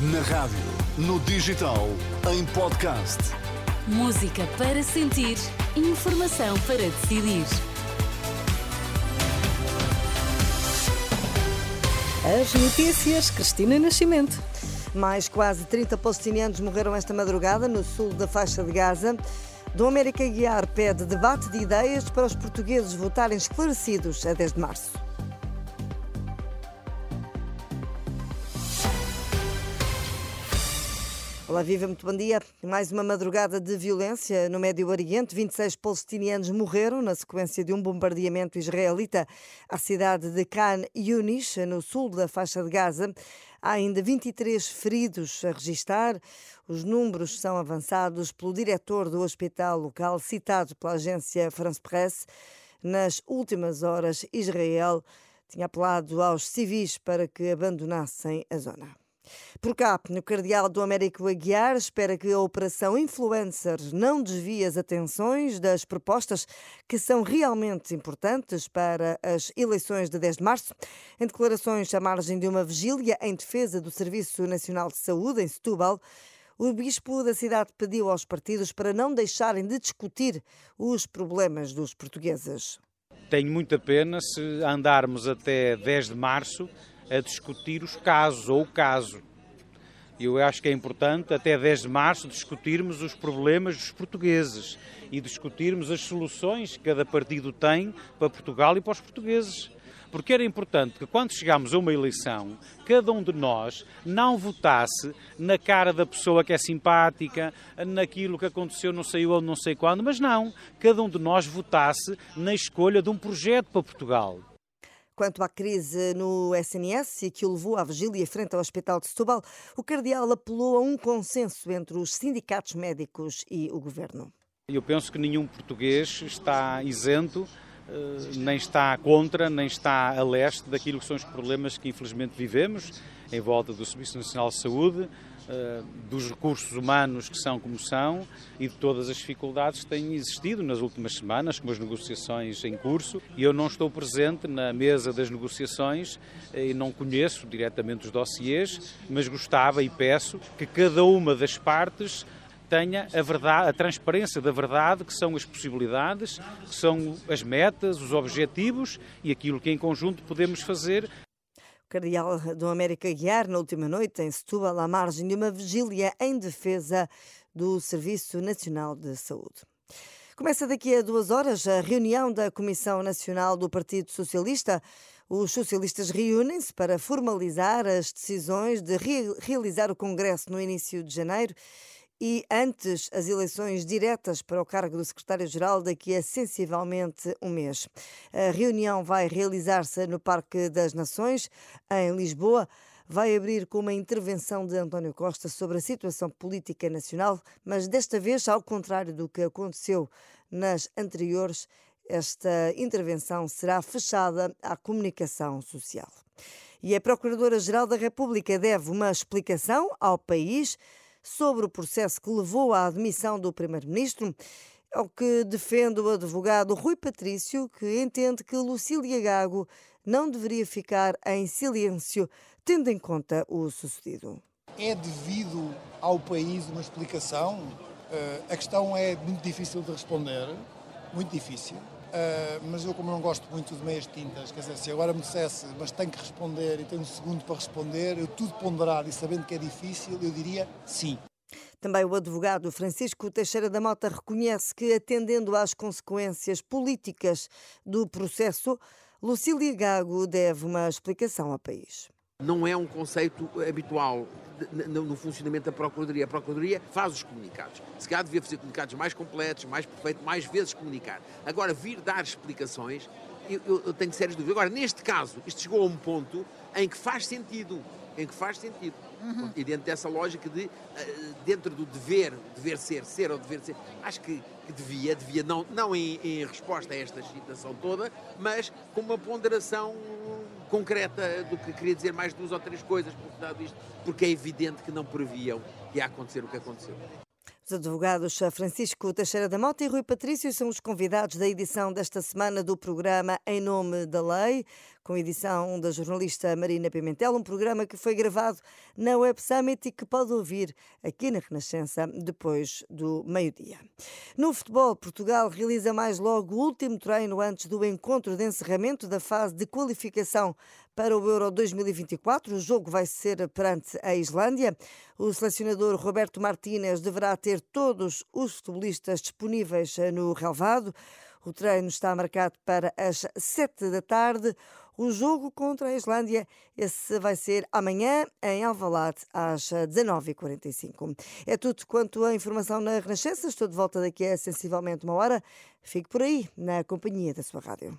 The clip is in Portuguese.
Na rádio, no digital, em podcast. Música para sentir, informação para decidir. As notícias, Cristina Nascimento. Mais quase 30 palestinianos morreram esta madrugada no sul da faixa de Gaza. Dom América Guiar pede debate de ideias para os portugueses votarem esclarecidos a 10 de março. Olá, viva, muito bom dia. Mais uma madrugada de violência no Médio Oriente. 26 palestinianos morreram na sequência de um bombardeamento israelita à cidade de Khan Yunis, no sul da faixa de Gaza. Há ainda 23 feridos a registar. Os números são avançados pelo diretor do hospital local, citado pela agência France Presse. Nas últimas horas, Israel tinha apelado aos civis para que abandonassem a zona. Por cá, o cardeal do Américo Aguiar espera que a operação Influencer não desvie as atenções das propostas que são realmente importantes para as eleições de 10 de março. Em declarações à margem de uma vigília em defesa do Serviço Nacional de Saúde, em Setúbal, o bispo da cidade pediu aos partidos para não deixarem de discutir os problemas dos portugueses. Tenho muita pena se andarmos até 10 de março a discutir os casos ou o caso. Eu acho que é importante, até 10 de março, discutirmos os problemas dos portugueses e discutirmos as soluções que cada partido tem para Portugal e para os portugueses. Porque era importante que, quando chegámos a uma eleição, cada um de nós não votasse na cara da pessoa que é simpática, naquilo que aconteceu não sei onde, não sei quando, mas não. Cada um de nós votasse na escolha de um projeto para Portugal. Quanto à crise no SNS e que o levou à vigília frente ao Hospital de Setúbal, o cardeal apelou a um consenso entre os sindicatos médicos e o governo. Eu penso que nenhum português está isento, eh, nem está contra, nem está a leste daquilo que são os problemas que infelizmente vivemos em volta do Serviço Nacional de Saúde, dos recursos humanos que são como são e de todas as dificuldades que têm existido nas últimas semanas, com as negociações em curso. E eu não estou presente na mesa das negociações eh, e não conheço diretamente os dossiês, mas gostava e peço que cada uma das partes tenha a verdade, a transparência da verdade, que são as possibilidades, que são as metas, os objetivos e aquilo que em conjunto podemos fazer Cardeal do América Guiar, na última noite, em Setúbal, à margem de uma vigília em defesa do Serviço Nacional de Saúde. Começa daqui a duas horas a reunião da Comissão Nacional do Partido Socialista. Os socialistas reúnem-se para formalizar as decisões de realizar o Congresso no início de janeiro e antes as eleições diretas para o cargo do secretário-geral daqui a sensivelmente um mês. A reunião vai realizar-se no Parque das Nações, em Lisboa. Vai abrir com uma intervenção de António Costa sobre a situação política nacional, mas desta vez, ao contrário do que aconteceu nas anteriores, esta intervenção será fechada à comunicação social. E a Procuradora-Geral da República deve uma explicação ao país sobre o processo que levou à admissão do Primeiro-Ministro. É o que defende o advogado Rui Patrício, que entende que Lucília Gago não deveria ficar em silêncio, tendo em conta o sucedido. É devido ao país uma explicação? Uh, a questão é muito difícil de responder, muito difícil. Uh, mas eu, como não gosto muito de meias tintas, quer dizer, se agora me dissesse, mas tenho que responder e tenho um segundo para responder, eu tudo ponderar e sabendo que é difícil, eu diria sim. Também o advogado Francisco Teixeira da Mota reconhece que, atendendo às consequências políticas do processo, Lucília Gago deve uma explicação ao país não é um conceito habitual no funcionamento da Procuradoria. A Procuradoria faz os comunicados. Se calhar devia fazer comunicados mais completos, mais perfeitos, mais vezes comunicar. Agora, vir dar explicações, eu, eu tenho sérias dúvidas. Agora, neste caso, isto chegou a um ponto em que faz sentido. Em que faz sentido. Uhum. E dentro dessa lógica de, eh, dentro do dever, dever ser, ser ou dever ser, acho que, que devia, devia não, não em, em resposta a esta citação toda, mas com uma ponderação concreta do que queria dizer mais duas ou três coisas por dado isto, porque é evidente que não previam que ia acontecer o que aconteceu. Os advogados Francisco Teixeira da Mota e Rui Patrício são os convidados da edição desta semana do programa Em Nome da Lei, com edição da jornalista Marina Pimentel, um programa que foi gravado na Web Summit e que pode ouvir aqui na Renascença depois do meio-dia. No futebol, Portugal realiza mais logo o último treino antes do encontro de encerramento da fase de qualificação para o Euro 2024. O jogo vai ser perante a Islândia. O selecionador Roberto Martínez deverá ter todos os futebolistas disponíveis no relevado. O treino está marcado para as 7 da tarde. O jogo contra a Islândia, esse vai ser amanhã em Alvalade, às 19h45. É tudo quanto a informação na Renascença. Estou de volta daqui a sensivelmente uma hora. Fique por aí, na companhia da sua rádio.